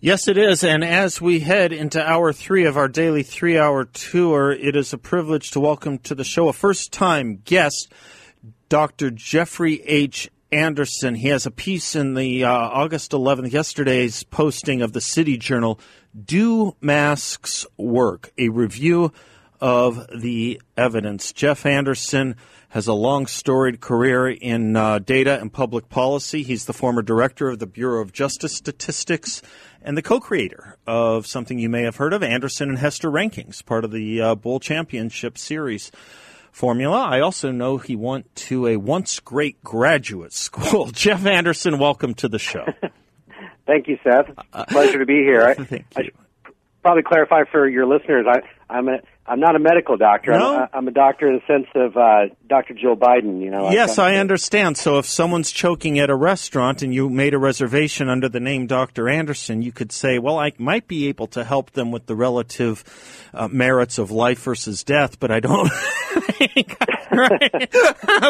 Yes, it is. And as we head into hour three of our daily three hour tour, it is a privilege to welcome to the show a first time guest, Dr. Jeffrey H. Anderson. He has a piece in the uh, August 11th, yesterday's posting of the City Journal, Do Masks Work? A review of the evidence. Jeff Anderson has a long storied career in uh, data and public policy. He's the former director of the Bureau of Justice Statistics and the co-creator of something you may have heard of, Anderson and Hester Rankings, part of the uh, Bowl Championship Series formula. I also know he went to a once great graduate school. Jeff Anderson, welcome to the show. Thank you, Seth. Pleasure to be here. I, Thank I should probably clarify for your listeners. I, I'm a I'm not a medical doctor. No? I'm, a, I'm a doctor in the sense of uh, Dr. Joe Biden. You know. Yes, got- I understand. So if someone's choking at a restaurant and you made a reservation under the name Dr. Anderson, you could say, well, I might be able to help them with the relative uh, merits of life versus death, but I don't. right?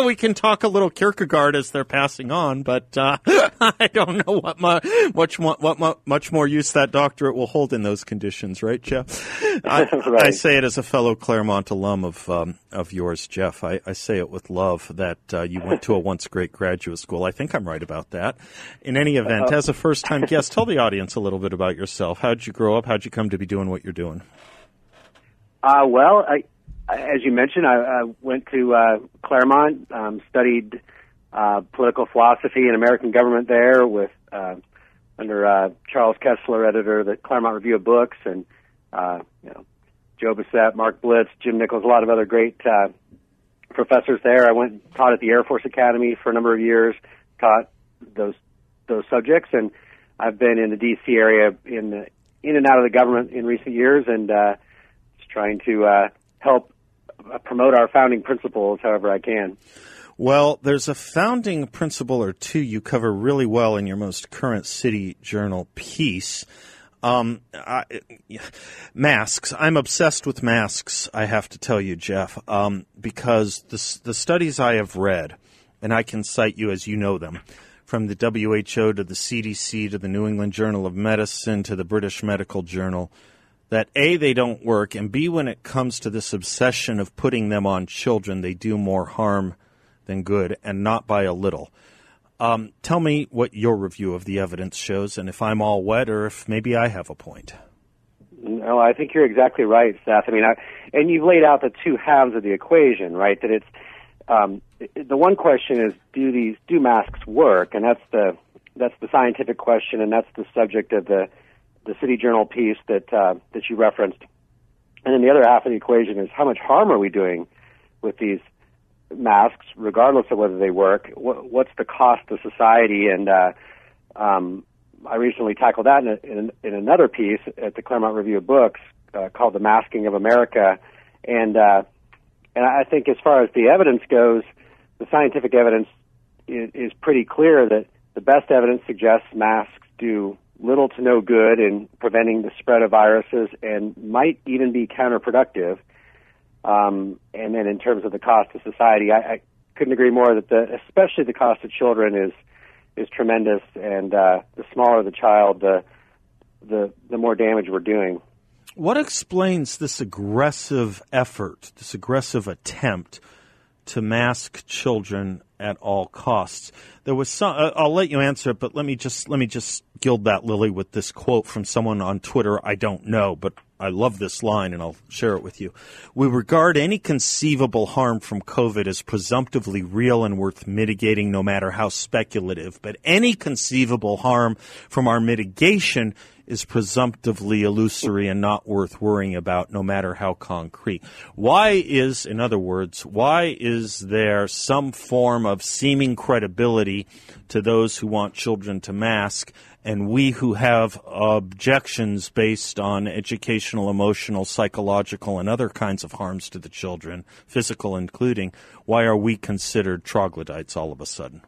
we can talk a little Kierkegaard as they're passing on, but uh, I don't know what mu- much mo- what mu- much more use that doctorate will hold in those conditions, right, Jeff? I, Right. I say it as a fellow Claremont alum of um, of yours, Jeff. I, I say it with love that uh, you went to a once great graduate school. I think I'm right about that. In any event, as a first time guest, tell the audience a little bit about yourself. How'd you grow up? How'd you come to be doing what you're doing? Uh, well, I, as you mentioned, I, I went to uh, Claremont, um, studied uh, political philosophy and American government there with uh, under uh, Charles Kesler, editor of the Claremont Review of Books, and uh, you know Joe Bessette, Mark Blitz, Jim Nichols, a lot of other great uh, professors there. I went taught at the Air Force Academy for a number of years, taught those those subjects, and I've been in the D.C. area in the, in and out of the government in recent years, and uh, just trying to uh, help uh, promote our founding principles however I can. Well, there's a founding principle or two you cover really well in your most current City Journal piece. Um, I, masks. I'm obsessed with masks. I have to tell you, Jeff, um, because the the studies I have read, and I can cite you as you know them, from the WHO to the CDC to the New England Journal of Medicine to the British Medical Journal, that A, they don't work, and B, when it comes to this obsession of putting them on children, they do more harm than good, and not by a little. Um, tell me what your review of the evidence shows, and if I'm all wet, or if maybe I have a point. No, I think you're exactly right, Seth. I mean, I, and you've laid out the two halves of the equation, right? That it's um, the one question is, do these do masks work? And that's the that's the scientific question, and that's the subject of the the City Journal piece that uh, that you referenced. And then the other half of the equation is, how much harm are we doing with these masks, regardless of whether they work? What, what's the cost to society? And uh, um, I recently tackled that in, a, in, in another piece at the Claremont Review of Books uh, called "The Masking of America," and uh, and I think as far as the evidence goes, the scientific evidence is, is pretty clear that the best evidence suggests masks do little to no good in preventing the spread of viruses and might even be counterproductive. Um, and then in terms of the cost to society, I, I couldn't agree more that the, especially the cost to children is is tremendous, and uh, the smaller the child, the the the more damage we're doing. What explains this aggressive effort, this aggressive attempt to mask children at all costs? There was some. Uh, I'll let you answer it, but let me just let me just gild that lily with this quote from someone on Twitter. I don't know, but I love this line, and I'll share it with you. We regard any conceivable harm from COVID as presumptively real and worth mitigating, no matter how speculative. But any conceivable harm from our mitigation is presumptively illusory and not worth worrying about, no matter how concrete. Why is, in other words, why is there some form of seeming credibility to those who want children to mask and we who have objections based on educational, emotional, psychological, and other kinds of harms to the children, physical including, why are we considered troglodytes all of a sudden?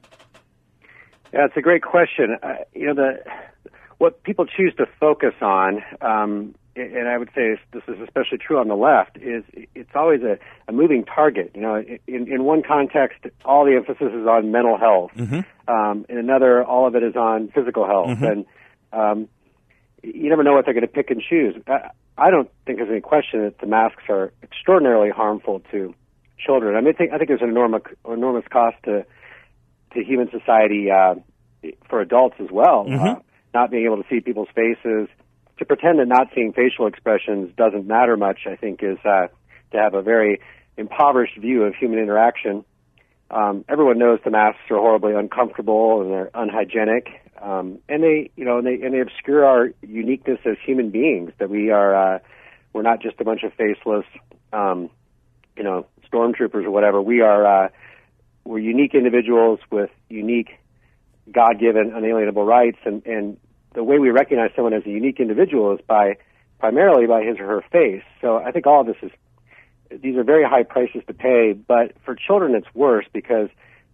Yeah, it's a great question. Uh, you know, the what people choose to focus on, um, and I would say this is especially true on the left, is it's always a, a moving target. You know, in, in one context, all the emphasis is on mental health. Mm-hmm. Um, in another, all of it is on physical health, mm-hmm. and um, you never know what they're going to pick and choose. I, I don't think there's any question that the masks are extraordinarily harmful to children. I mean, I think, I think there's an enormous enormous cost to to human society uh, for adults as well. Mm-hmm. Uh, not being able to see people's faces, to pretend that not seeing facial expressions doesn't matter much, I think, is uh, to have a very impoverished view of human interaction. Um, everyone knows the masks are horribly uncomfortable and they're unhygienic, um, and they, you know, and they and they obscure our uniqueness as human beings. That we are, uh, we're not just a bunch of faceless, um, you know, stormtroopers or whatever. We are, uh, we're unique individuals with unique God-given unalienable rights, and and the way we recognize someone as a unique individual is by primarily by his or her face. So I think all of this is these are very high prices to pay, but for children it's worse because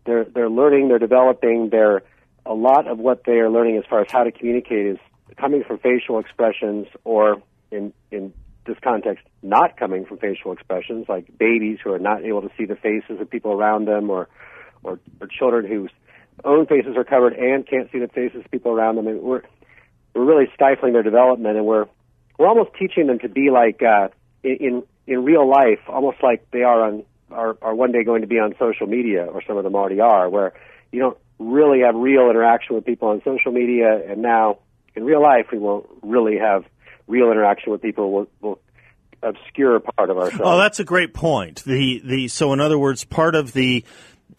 they're they're learning, they're developing, they're a lot of what they are learning as far as how to communicate is coming from facial expressions or in in this context not coming from facial expressions like babies who are not able to see the faces of people around them or or, or children whose own faces are covered and can't see the faces of people around them. And we're we're really stifling their development, and we're we're almost teaching them to be like uh, in in real life, almost like they are on are are one day going to be on social media, or some of them already are, where you don't really have real interaction with people on social media, and now in real life we won't really have real interaction with people. We'll, we'll obscure part of ourselves. Oh, that's a great point. The the so in other words, part of the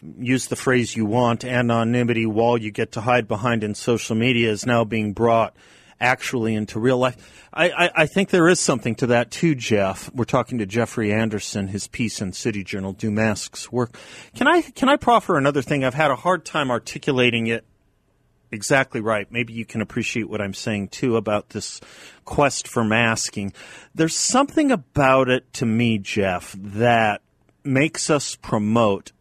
use the phrase you want, anonymity wall you get to hide behind in social media is now being brought actually into real life. I, I, I, think there is something to that too, Jeff. We're talking to Jeffrey Anderson, his piece in City Journal, Do Masks Work? Can I, can I proffer another thing? I've had a hard time articulating it exactly right. Maybe you can appreciate what I'm saying too about this quest for masking. There's something about it to me, Jeff, that makes us promote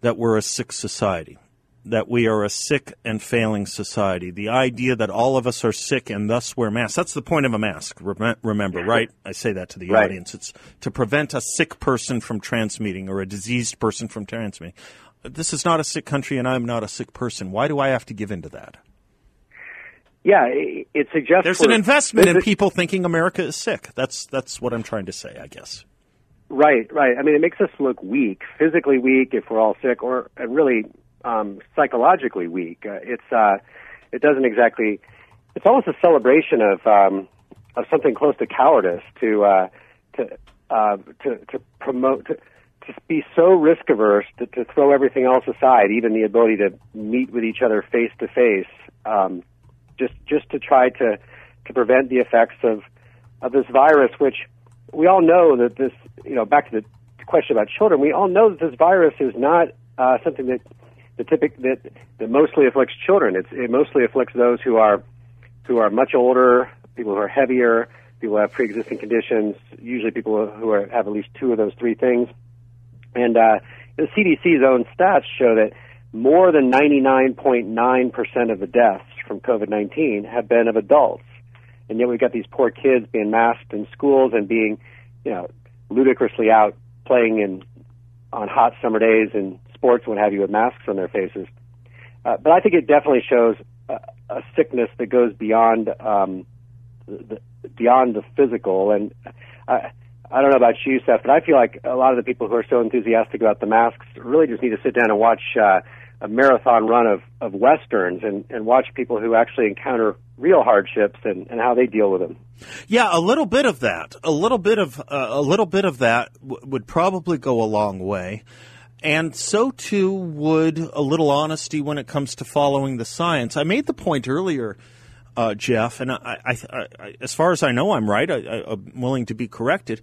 that we're a sick society, that we are a sick and failing society. The idea that all of us are sick and thus wear masks. That's the point of a mask, remember, right? I say that to the right. audience. It's to prevent a sick person from transmitting or a diseased person from transmitting. This is not a sick country and I'm not a sick person. Why do I have to give in to that? Yeah, it suggests there's an investment in people thinking America is sick. That's that's what I'm trying to say, I guess. Right, right. I mean, it makes us look weak, physically weak if we're all sick, or really um, psychologically weak. Uh, it's uh, it doesn't exactly. It's almost a celebration of um, of something close to cowardice to uh, to, uh, to to promote to, to be so risk averse to, to throw everything else aside, even the ability to meet with each other face to face, um, just just to try to to prevent the effects of of this virus, which we all know that this, you know, back to the question about children, we all know that this virus is not uh, something that the typic that that mostly afflicts children. It's, it mostly afflicts those who are who are much older, people who are heavier, people who have pre-existing conditions. Usually, people who are, have at least two of those three things. And uh, the CDC's own stats show that more than 99.9% of the deaths from COVID-19 have been of adults and yet we've got these poor kids being masked in schools and being, you know, ludicrously out playing in on hot summer days and sports, what have you, with masks on their faces. Uh, but I think it definitely shows a, a sickness that goes beyond um, the, beyond the physical. And I, I don't know about you, Seth, but I feel like a lot of the people who are so enthusiastic about the masks really just need to sit down and watch uh, a marathon run of, of westerns and, and watch people who actually encounter real hardships and, and how they deal with them. Yeah, a little bit of that, a little bit of uh, a little bit of that w- would probably go a long way, and so too would a little honesty when it comes to following the science. I made the point earlier, uh, Jeff, and I, I, I, as far as I know, I'm right. I, am willing to be corrected.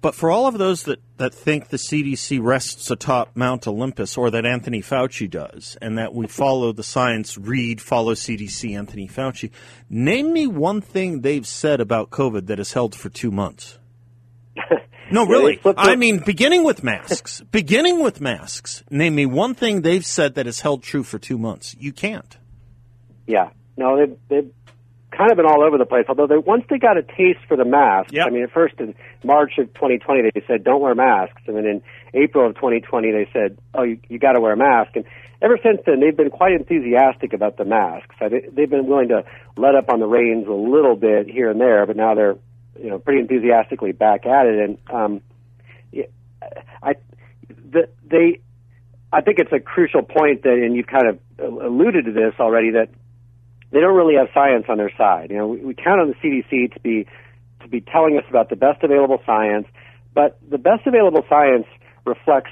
But for all of those that, that think the CDC rests atop Mount Olympus or that Anthony Fauci does, and that we follow the science, read, follow CDC, Anthony Fauci, name me one thing they've said about COVID that has held for two months. No, really. I mean, beginning with masks, beginning with masks, name me one thing they've said that has held true for two months. You can't. Yeah. No, they've, they've kind of been all over the place. Although they, once they got a taste for the mask, Yep. I mean, at first in March of 2020 they said don't wear masks, and then in April of 2020 they said, oh, you, you got to wear a mask. And ever since then they've been quite enthusiastic about the masks. I, they- they've been willing to let up on the reins a little bit here and there, but now they're you know pretty enthusiastically back at it. And um, I the, they I think it's a crucial point that, and you've kind of alluded to this already, that they don't really have science on their side. You know, we, we count on the CDC to be to be telling us about the best available science, but the best available science reflects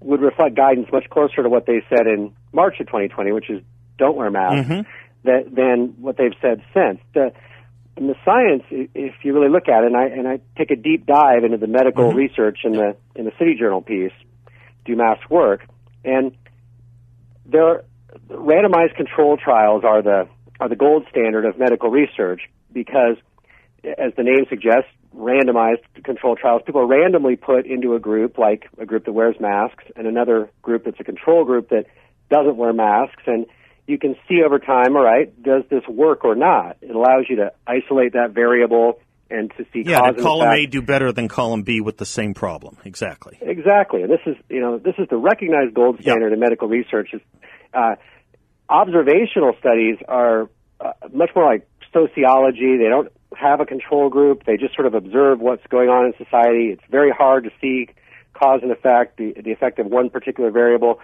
would reflect guidance much closer to what they said in March of 2020, which is don't wear masks, mm-hmm. that, than what they've said since. The, and the science, if you really look at it, and I and I take a deep dive into the medical mm-hmm. research in the in the City Journal piece, do mass work, and there randomized control trials are the are the gold standard of medical research because as the name suggests randomized control trials people are randomly put into a group like a group that wears masks and another group that's a control group that doesn't wear masks and you can see over time all right does this work or not it allows you to isolate that variable and to see Yeah, did column. A do better than column B with the same problem? Exactly. Exactly. And this is, you know, this is the recognized gold standard in medical research. Is, uh, observational studies are uh, much more like sociology. They don't have a control group. They just sort of observe what's going on in society. It's very hard to see cause and effect, the, the effect of one particular variable.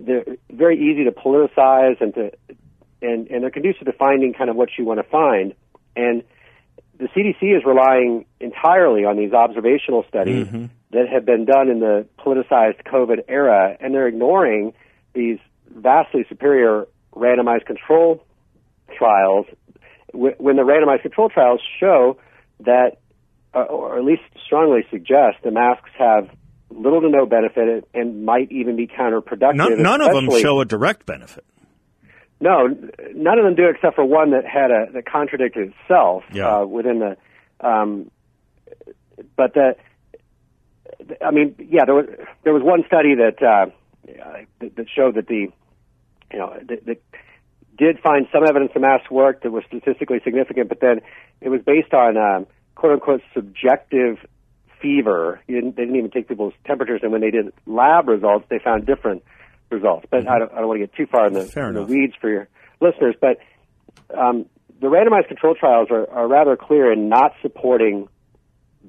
They're very easy to politicize and to, and, and they're conducive to finding kind of what you want to find. And the CDC is relying entirely on these observational studies that have been done in the politicized COVID era, and they're ignoring these vastly superior randomized control trials when the randomized control trials show that, uh, or at least strongly suggest, the masks have little to no benefit and might even be counterproductive. None, none of them show a direct benefit. no, none of them do except for one that had a that contradicted itself Yeah. uh, within the. Um, but the, I mean, yeah, there was there was one study that uh, that, that showed that the, you know, that, that did find some evidence of mass work that was statistically significant, but then it was based on um, quote unquote subjective fever. You didn't, they didn't even take people's temperatures, and when they did lab results, they found different results. But I don't, I don't want to get too far in the, Fair in the weeds for your listeners. But um, the randomized control trials are, are rather clear in not supporting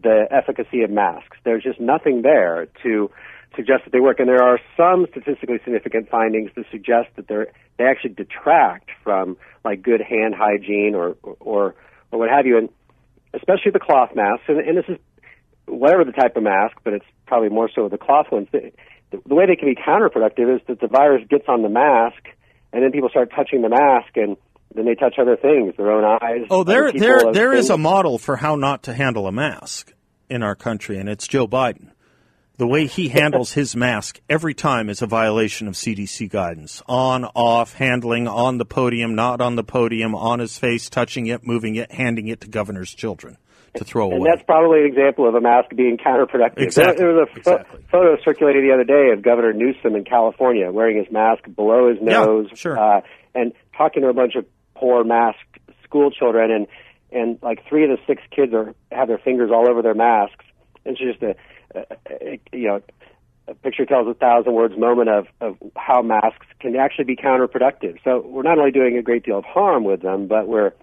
the efficacy of masks. There's just nothing there to suggest that they work, and there are some statistically significant findings that suggest that they're, they actually detract from like good hand hygiene or or or what have you, and especially the cloth masks. And, and this is whatever the type of mask, but it's probably more so the cloth ones. The, the way they can be counterproductive is that the virus gets on the mask, and then people start touching the mask, and then they touch other things, their own eyes. Oh, there, people, there, there is a model for how not to handle a mask in our country, and it's Joe Biden. The way he handles his mask every time is a violation of CDC guidance. On, off, handling, on the podium, not on the podium, on his face, touching it, moving it, handing it to governor's children to throw And away. And that's probably an example of a mask being counterproductive. Exactly, There, there was a exactly. photo circulated the other day of Governor Newsom in California wearing his mask below his Yeah, nose, sure. uh, and talking to a bunch of poor masked school children, and and like three of the six kids are have their fingers all over their masks. It's just a you know. A picture tells a thousand words moment of, of how masks can actually be counterproductive. So we're not only doing a great deal of harm with them, but we're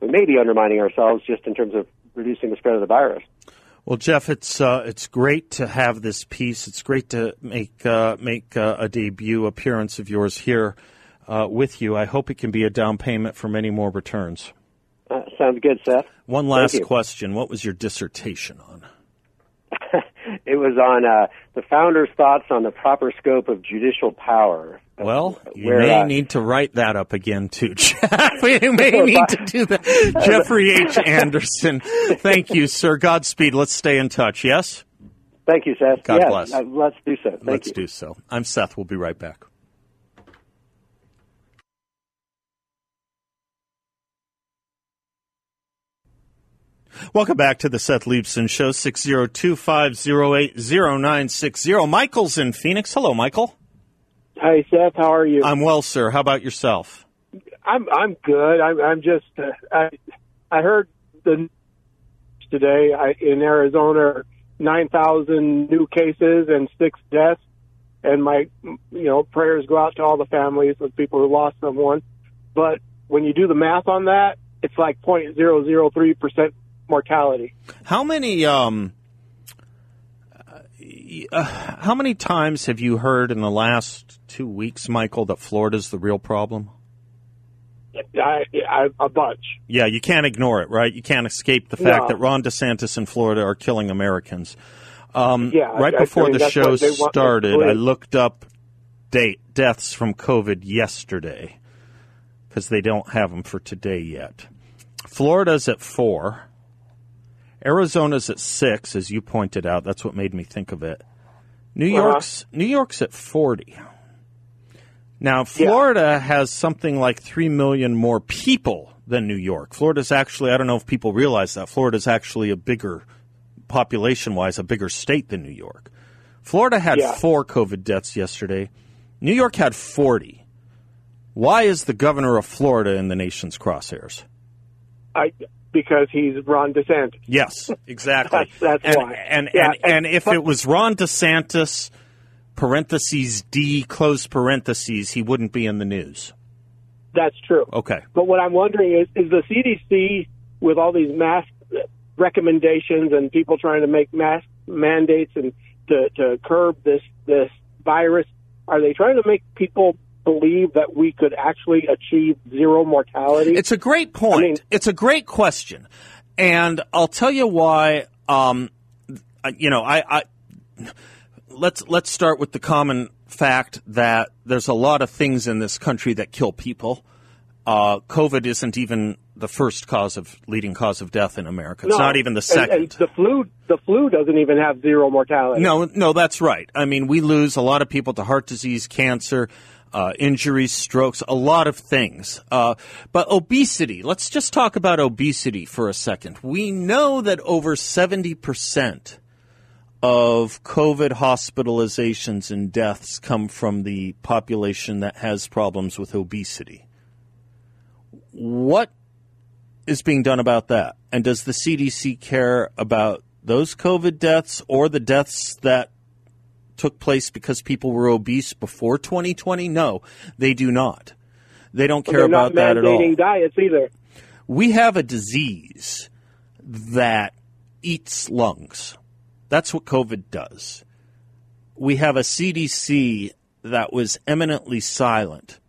we may be undermining ourselves just in terms of reducing the spread of the virus. Well, Jeff, it's uh, it's great to have this piece. It's great to make uh, make uh, a debut appearance of yours here uh, with you. I hope it can be a down payment for many more returns. Uh, sounds good, Seth. One last question: What was your dissertation on? It was on uh, the founder's thoughts on the proper scope of judicial power. Well, you where, may uh, need to write that up again too, Jeff. you may need to do that. Jeffrey H. Anderson, thank you, sir. Godspeed. Let's stay in touch. Yes. Thank you, Seth. God yes, bless. Uh, let's do so. Thank let's you. do so. I'm Seth. We'll be right back. Welcome back to the Seth Leibsohn Show, 602-508-0960. Michael's in Phoenix. Hello, Michael. Hi, Seth. How are you? I'm well, sir. How about yourself? I'm I'm good. I'm I'm just uh, I I heard the today I, in Arizona nine thousand new cases and six deaths, and my you know prayers go out to all the families of people who lost someone. But when you do the math on that, it's like point zero zero three percent mortality. How many um uh, how many times have you heard in the last two weeks, Michael, that Florida's the real problem? I, I, a bunch. Yeah, you can't ignore it, right? You can't escape the fact no. that Ron DeSantis in Florida are killing Americans. Um, yeah, right I, before I mean, the show started, I looked up date deaths from COVID yesterday because they don't have them for today yet. Florida's at four. Arizona's at six, as you pointed out. That's what made me think of it. New Uh-huh. York's New York's at forty. Now, Florida yeah. has something like three million more people than New York. Florida's actually I don't know if people realize that Florida's actually a bigger population wise, a bigger state than New York. Florida had yeah. four COVID deaths yesterday. New York had forty. Why is the governor of Florida in the nation's crosshairs? I because he's Ron DeSantis. Yes, exactly. that's, that's and, why. And yeah, and, and, and if but, it was Ron DeSantis, parentheses D close parentheses, he wouldn't be in the news. That's true. Okay. But what I'm wondering is, is the CDC with all these mask recommendations and people trying to make mask mandates and to, to curb this this virus, are they trying to make people believe that we could actually achieve zero mortality? It's a great point. I mean, it's a great question, and I'll tell you why. Um, you know, I, I let's let's start with the common fact that there's a lot of things in this country that kill people. Uh, COVID isn't even the first cause of leading cause of death in America. It's no, not even the second. And, and the flu, the flu doesn't even have zero mortality. No, no, that's right. I mean, we lose a lot of people to heart disease, cancer, uh, injuries, strokes, a lot of things. Uh, but obesity, let's just talk about obesity for a second. We know that over 70% of COVID hospitalizations and deaths come from the population that has problems with obesity. What is being done about that? And does the CDC care about those COVID deaths or the deaths that took place because people were obese before 2020? No, they do not. They don't care about that at all. diets either. We have a disease that eats lungs. That's what COVID does. We have a CDC that was eminently silent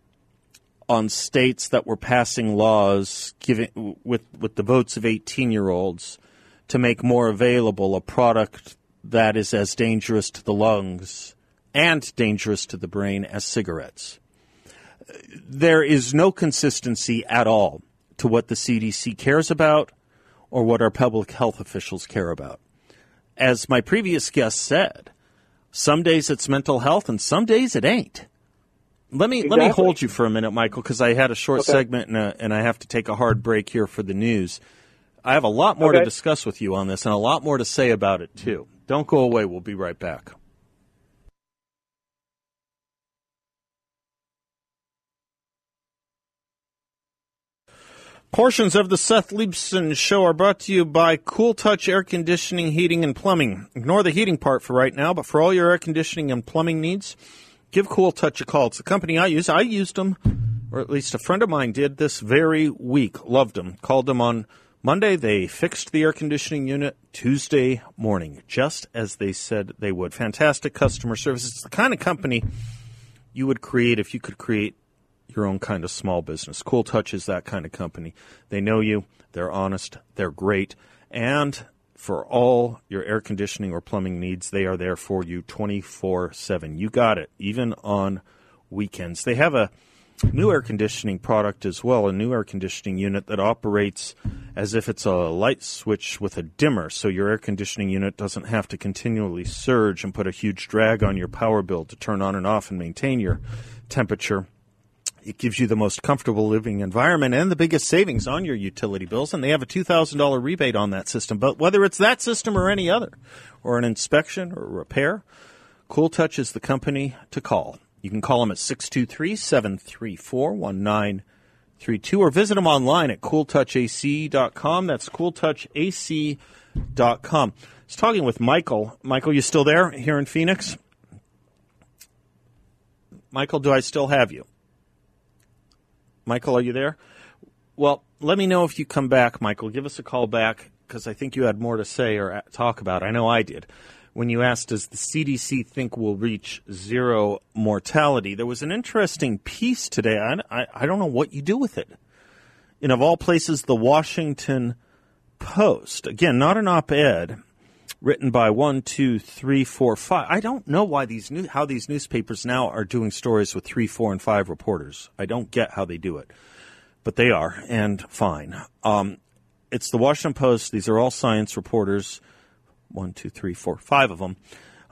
on states that were passing laws giving with with the votes of 18 year olds to make more available a product that is as dangerous to the lungs and dangerous to the brain as cigarettes. There is no consistency at all to what the CDC cares about or what our public health officials care about. As my previous guest said, some days it's mental health and some days it ain't. Let me exactly. let me hold you for a minute, Michael, because I had a short okay. segment and, a, and I have to take a hard break here for the news. I have a lot more okay. to discuss with you on this and a lot more to say about it too. Don't go away. We'll be right back. Portions of the Seth Leibsohn Show are brought to you by Cool Touch Air Conditioning, Heating, and Plumbing. Ignore the heating part for right now, but for all your air conditioning and plumbing needs, give Cool Touch a call. It's the company I use. I used them, or at least a friend of mine did this very week. Loved them. Called them on Monday. They fixed the air conditioning unit Tuesday morning, just as they said they would. Fantastic customer service. It's the kind of company you would create if you could create your own kind of small business. Cool Touch is that kind of company. They know you, they're honest, they're great, and for all your air conditioning or plumbing needs. They are there for you 24 7. You got it, even on weekends. They have a new air conditioning product as well, a new air conditioning unit that operates as if it's a light switch with a dimmer, so your air conditioning unit doesn't have to continually surge and put a huge drag on your power bill to turn on and off and maintain your temperature. It gives you the most comfortable living environment and the biggest savings on your utility bills, and they have a $2,000 rebate on that system. But whether it's that system or any other, or an inspection or repair, Cool Touch is the company to call. You can call them at 623 734 1932 or visit them online at cooltouchac.com. That's cooltouchac.com. I was talking with Michael. Michael, you still there here in Phoenix? Michael, do I still have you? Michael, are you there? Well, let me know if you come back, Michael. Give us a call back because I think you had more to say or uh, talk about. I know I did. When you asked, does the CDC think we'll reach zero mortality? There was an interesting piece today. I, I, I don't know what you do with it. And of all places, the Washington Post. Again, not an op ed written by one, two, three, four, five. I don't know why these new, how these newspapers now are doing stories with three, four, and five reporters. I don't get how they do it, but they are, and fine. Um, it's the Washington Post. These are all science reporters. One, two, three, four, five of them.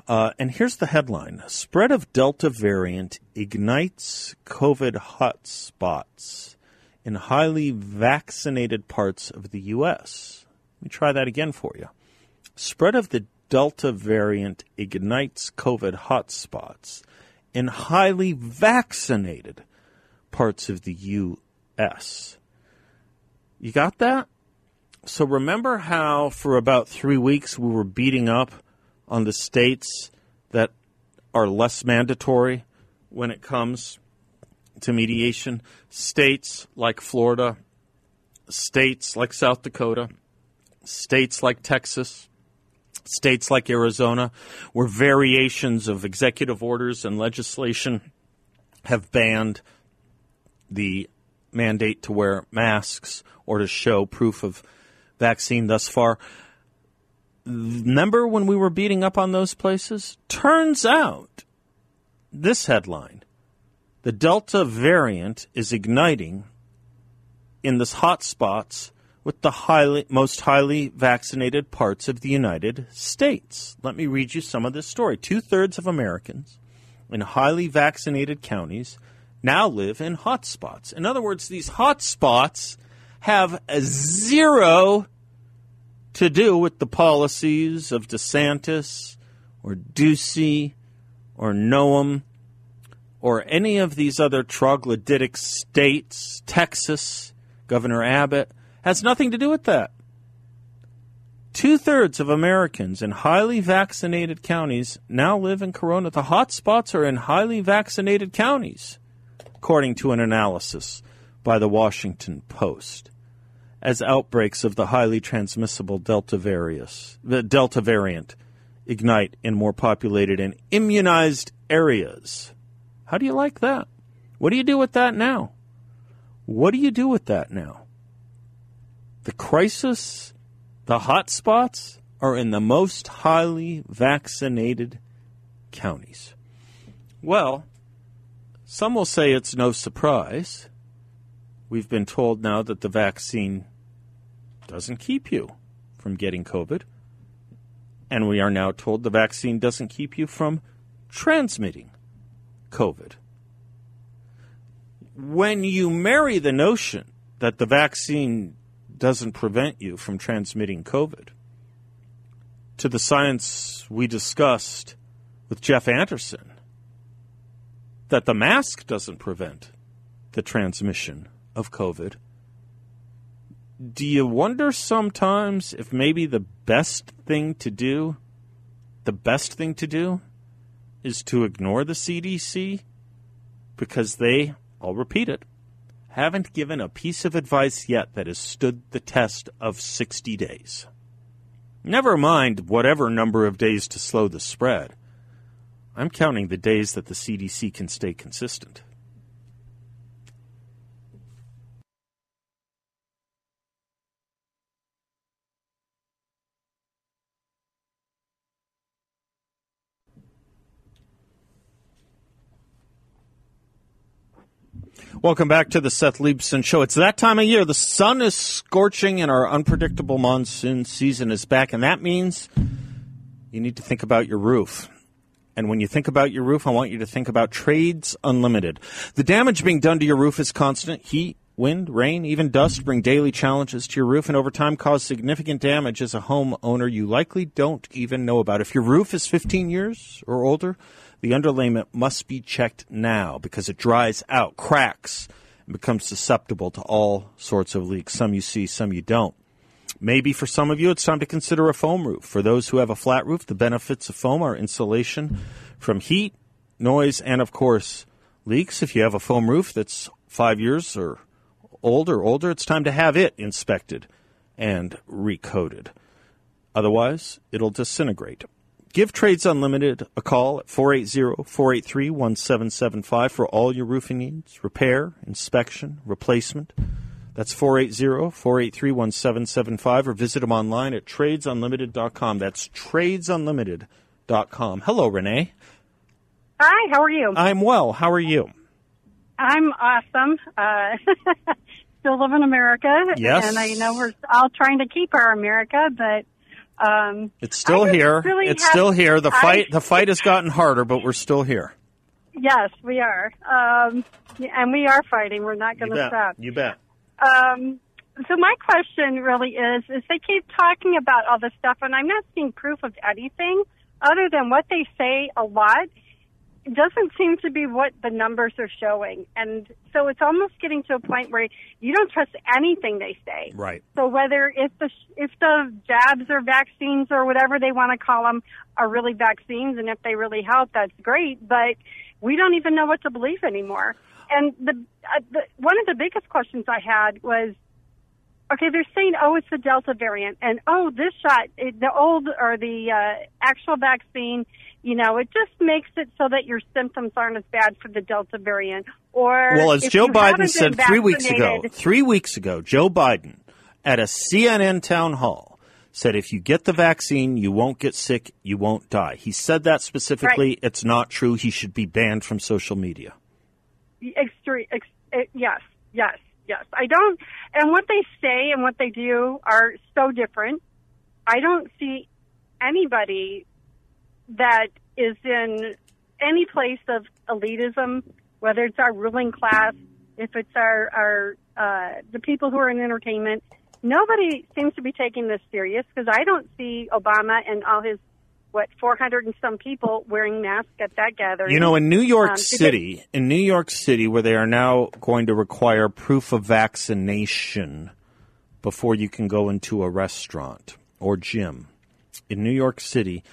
Uh, and here's the headline: Spread of Delta variant ignites COVID hotspots in highly vaccinated parts of the U.S. Let me try that again for you. Spread of the Delta variant ignites COVID hotspots in highly vaccinated parts of the U.S. You got that? So remember how for about three weeks we were beating up on the states that are less mandatory when it comes to mediation? States like Florida, states like South Dakota, states like Texas, states like Arizona, where variations of executive orders and legislation have banned the mandate to wear masks or to show proof of vaccine thus far. Remember when we were beating up on those places? Turns out, this headline the Delta variant is igniting in the hot spots with the highly, most highly vaccinated parts of the United States. Let me read you some of this story. Two thirds of Americans in highly vaccinated counties now live in hot spots. In other words, these hot spots have zero to do with the policies of DeSantis or Ducey or Noem or any of these other troglodytic states, Texas, Governor Abbott has nothing to do with that. Two thirds of Americans in highly vaccinated counties now live in Corona. The hot spots are in highly vaccinated counties, according to an analysis by the Washington Post. As outbreaks of the highly transmissible Delta, various, the Delta variant ignite in more populated and immunized areas. How do you like that? What do you do with that now? What do you do with that now? The crisis, the hot spots, are in the most highly vaccinated counties. Well, some will say it's no surprise. We've been told now that the vaccine doesn't keep you from getting COVID. And we are now told the vaccine doesn't keep you from transmitting COVID. When you marry the notion that the vaccine doesn't prevent you from transmitting COVID. To the science we discussed with Jeff Anderson, that the mask doesn't prevent the transmission of COVID. Do you wonder sometimes if maybe the best thing to do, the best thing to do, is to ignore the CDC? Because they, I'll repeat it, haven't given a piece of advice yet that has stood the test of 60 days. Never mind whatever number of days to slow the spread. I'm counting the days that the CDC can stay consistent. Welcome back to the Seth Leibsohn Show. It's that time of year. The sun is scorching and our unpredictable monsoon season is back, and that means you need to think about your roof. And when you think about your roof, I want you to think about Trades Unlimited. The damage being done to your roof is constant. Heat, wind, rain, even dust bring daily challenges to your roof and over time cause significant damage as a homeowner you likely don't even know about. If your roof is 15 years or older, the underlayment must be checked now because it dries out, cracks, and becomes susceptible to all sorts of leaks. Some you see, some you don't. Maybe for some of you, it's time to consider a foam roof. For those who have a flat roof, the benefits of foam are insulation from heat, noise, and of course, leaks. If you have a foam roof that's five years or older, older, it's time to have it inspected and recoated. Otherwise, it'll disintegrate. Give Trades Unlimited a call at 480-483-1775 for all your roofing needs, repair, inspection, replacement. That's 480-483-1775 or visit them online at tradesunlimited.com. That's tradesunlimited.com. Hello, Renee. Hi, how are you? I'm well. How are you? I'm awesome. Uh, still live in America. Yes. And I know we're all trying to keep our America, but um, It's still here. really it's still here. The I- fight the fight has gotten harder, but we're still here. yes, we are. Um, and we are fighting. We're not going to stop. You bet. Um, so my question really is, is they keep talking about all this stuff, and I'm not seeing proof of anything other than what they say a lot. Doesn't seem to be what the numbers are showing, and so it's almost getting to a point where you don't trust anything they say. Right. So whether if the if the jabs or vaccines or whatever they want to call them are really vaccines, and if they really help, that's great. But we don't even know what to believe anymore. And the, uh, the one of the biggest questions I had was, okay, they're saying, oh, it's the Delta variant, and oh, this shot, it, the old or the uh, actual vaccine, you know, it just makes it so that your symptoms aren't as bad for the Delta variant. Or Well, as Joe Biden said three weeks ago, three weeks ago, Joe Biden at a CNN town hall said if you get the vaccine, you won't get sick, you won't die. He said that specifically. It's not true. He should be banned from social media. extreme. Ex, eh, yes, yes, yes. I don't. And what they say and what they do are so different. I don't see anybody that is in any place of elitism, whether it's our ruling class, if it's our our uh, the people who are in entertainment. Nobody seems to be taking this serious because I don't see Obama and all his what 400 and some people wearing masks at that gathering. You know, in New York Um, City, in New York City, where they are now going to require proof of vaccination before you can go into a restaurant or gym, in New York City,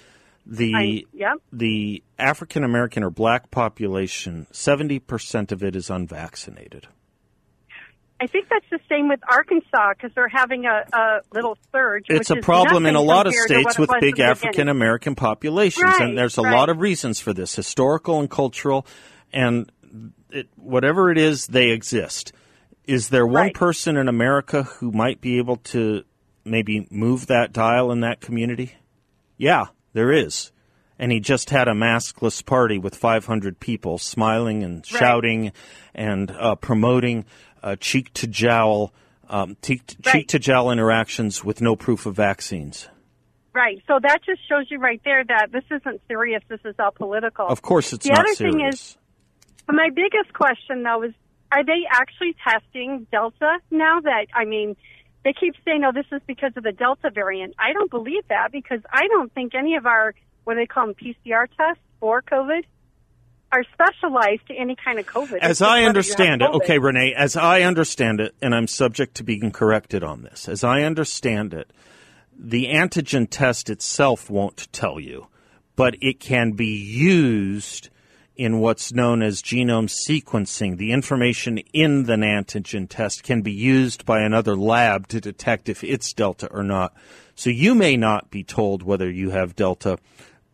the I- the African American or black population, seventy percent of it is unvaccinated. I think that's the same with Arkansas because they're having a, a little surge. It's a problem in a lot of compared to what states with big African American populations, Right, and there's a right. lot of reasons for this, historical and cultural, and it, whatever it is, they exist. Is there one Right. person in America who might be able to maybe move that dial in that community? Yeah, there is. And he just had a maskless party with 500 people smiling and Right. shouting and uh, promoting uh, cheek to jowl, um, cheek Right. to jowl interactions with no proof of vaccines. Right. So that just shows you right there that this isn't serious. This is all political. Of course, it's The not other serious. thing is- But my biggest question though is, are they actually testing Delta now? That I mean, they keep saying, "Oh, this is because of the Delta variant." I don't believe that because I don't think any of our what do they call them PCR tests for COVID are specialized to any kind of COVID. As I understand it, okay, Renee, as I understand it, and I'm subject to being corrected on this, as I understand it, the antigen test itself won't tell you, but it can be used in what's known as genome sequencing. The information in the antigen test can be used by another lab to detect if it's Delta or not. So you may not be told whether you have Delta,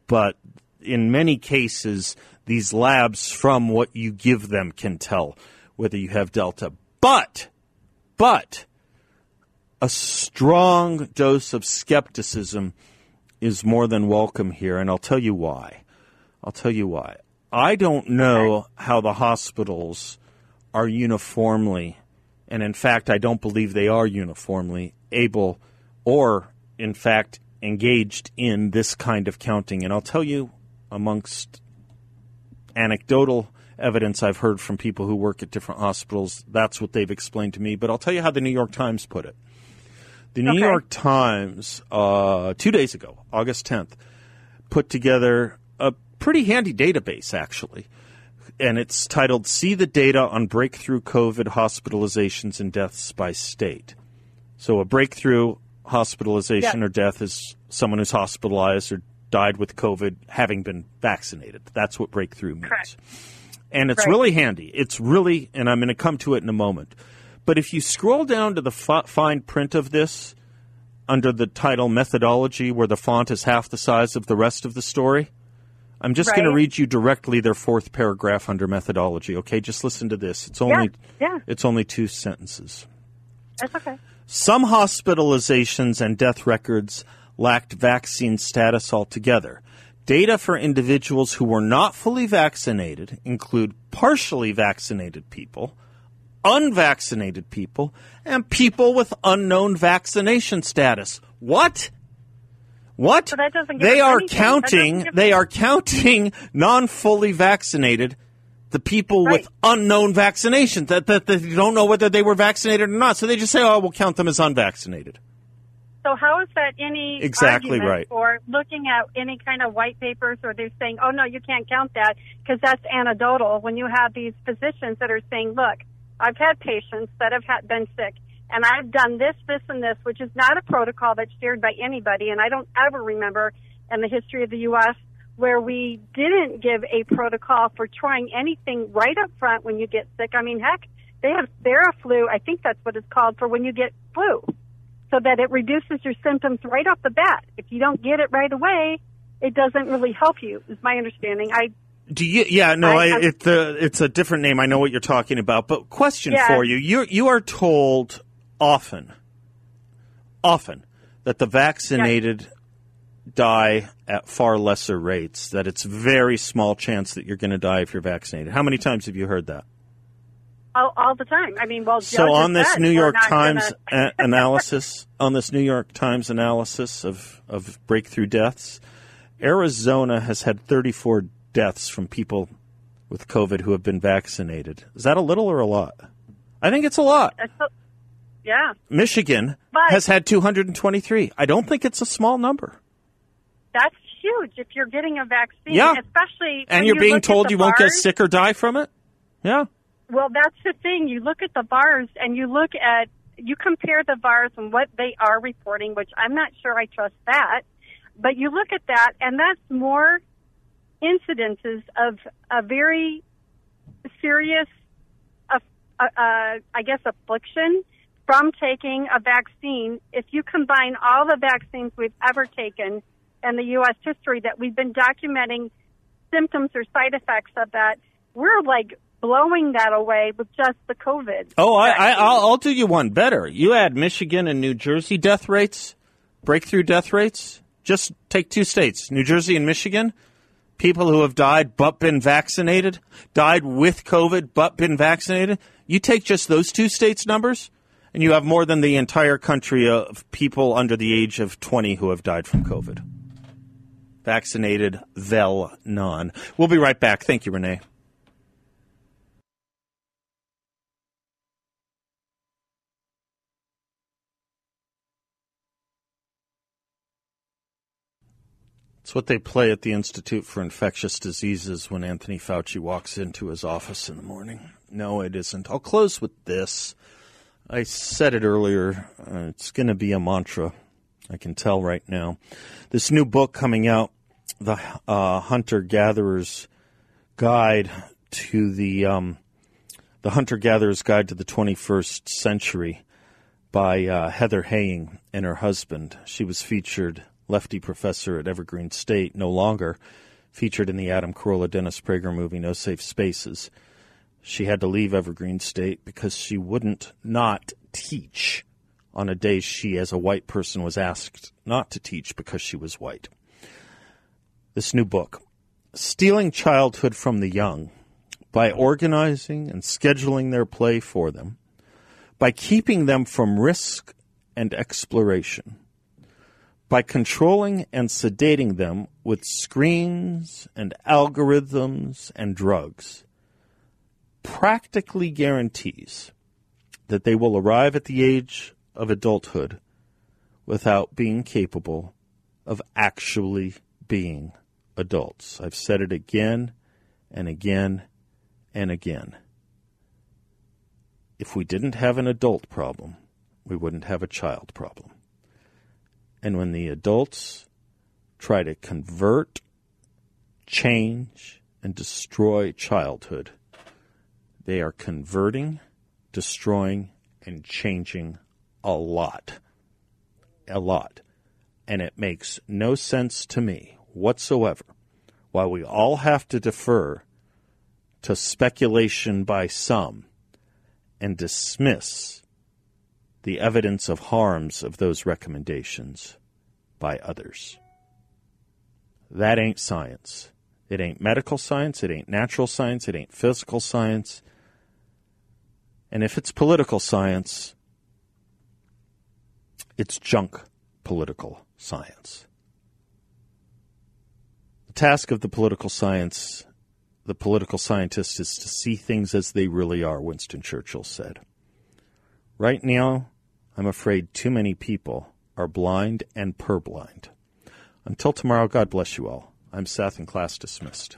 but in many cases, these labs, from what you give them, can tell whether you have Delta. But, but, a strong dose of skepticism is more than welcome here, and I'll tell you why. I'll tell you why. I don't know how the hospitals are uniformly, and in fact, I don't believe they are uniformly able or, in fact, engaged in this kind of counting. And I'll tell you, amongst anecdotal evidence I've heard from people who work at different hospitals, that's what they've explained to me. But I'll tell you how the New York Times put it. The New Okay. York Times, uh, two days ago, August 10th, put together a pretty handy database, actually. And it's titled See the Data on Breakthrough COVID Hospitalizations and Deaths by State. So a breakthrough hospitalization Yeah. or death is someone who's hospitalized or died with COVID having been vaccinated. That's what breakthrough means. Correct. And it's Right. really handy. It's really, and I'm going to come to it in a moment. But if you scroll down to the fi- fine print of this under the title methodology, where the font is half the size of the rest of the story, I'm just going to read you directly their fourth paragraph under methodology. Okay, just listen to this. It's only yeah. it's only two sentences. That's okay. Some hospitalizations and death records lacked vaccine status altogether. Data for individuals who were not fully vaccinated include partially vaccinated people, unvaccinated people, and people with unknown vaccination status. What? What? So that doesn't give they are anything. Counting. They are counting non-fully vaccinated, the people Right. with unknown vaccinations that, that that you don't know whether they were vaccinated or not. So they just say, "Oh, we'll count them as unvaccinated." So how is that any Exactly right. Or looking at any kind of white papers or they're saying, oh no, you can't count that because that's anecdotal when you have these physicians that are saying, look, I've had patients that have had, been sick and I've done this, this, and this, which is not a protocol that's shared by anybody. And I don't ever remember in the history of the U.S. where we didn't give a protocol for trying anything right up front when you get sick. I mean, heck, they have Theraflu. I think that's what it's called for when you get flu so that it reduces your symptoms right off the bat. If you don't get it right away, it doesn't really help you. Is my understanding. I Do you? Yeah, no, I- I, I- it, uh, it's a different name. I know what you're talking about. But question Yeah. for you: you you are told often, often that the vaccinated die at far lesser rates. That it's very small chance that you're going to die if you're vaccinated. How many times have you heard that? all, all the time. I mean, well, So on this said New York Times gonna- a- analysis, on this New York Times analysis of of breakthrough deaths, Arizona has had 34 deaths from people with COVID who have been vaccinated. Is that a little or a lot? I think it's a lot. Yeah, Michigan But- has had 223. I don't think it's a small number. that's huge. If you're getting a vaccine, Yeah. especially And when you're you being told you won't get sick or die from it? Yeah. Well, that's the thing. You look at the VAERS and you look at you compare the VAERS and what they are reporting, which I'm not sure I trust that. But you look at that, and that's more incidences of a very serious, uh, uh, I guess, affliction from taking a vaccine. If you combine all the vaccines we've ever taken in the U.S. history that we've been documenting symptoms or side effects of that, we're like blowing that away with just the COVID. Oh, I, I, I'll, I'll do you one better. You add Michigan and New Jersey death rates, breakthrough death rates. Just take two states, New Jersey and Michigan. People who have died but been vaccinated, died with COVID but been vaccinated. You take just those two states' numbers, and you have more than the entire country of people under the age of 20 who have died from COVID. Vaccinated, vel non. We'll be right back. Thank you, Renee. It's what they play at the Institute for Infectious Diseases when Anthony Fauci walks into his office in the morning. No, it isn't. I'll close with this. I said it earlier. Uh, it's going to be a mantra. I can tell right now. This new book coming out, the uh, Hunter Gatherer's Guide to the um, the Hunter Gatherer's Guide to the 21st Century by uh, Heather Heying and her husband. She was featured, lefty professor at Evergreen State, no longer featured in the Adam Carolla Dennis Prager movie No Safe Spaces. She had to leave Evergreen State because she wouldn't not teach on a day she, as a white person, was asked not to teach because she was white. This new book, Stealing Childhood from the Young by organizing and scheduling their play for them, by keeping them from risk and exploration, by controlling and sedating them with screens and algorithms and drugs, practically guarantees that they will arrive at the age of adulthood without being capable of actually being adults. I've said it again and again and again. If we didn't have an adult problem, we wouldn't have a child problem. And when the adults try to convert, change, and destroy childhood, they are converting, destroying, and changing a lot. A lot. And it makes no sense to me whatsoever why we all have to defer to speculation by some and dismiss the evidence of harms of those recommendations by others. That ain't science. It ain't medical science. It ain't natural science. It ain't physical science. And if it's political science, it's junk political science. The task of the political science, the political scientist, is to see things as they really are, Winston Churchill said. Right now, I'm afraid too many people are blind and purblind. Until tomorrow, God bless you all. I'm Seth and class dismissed.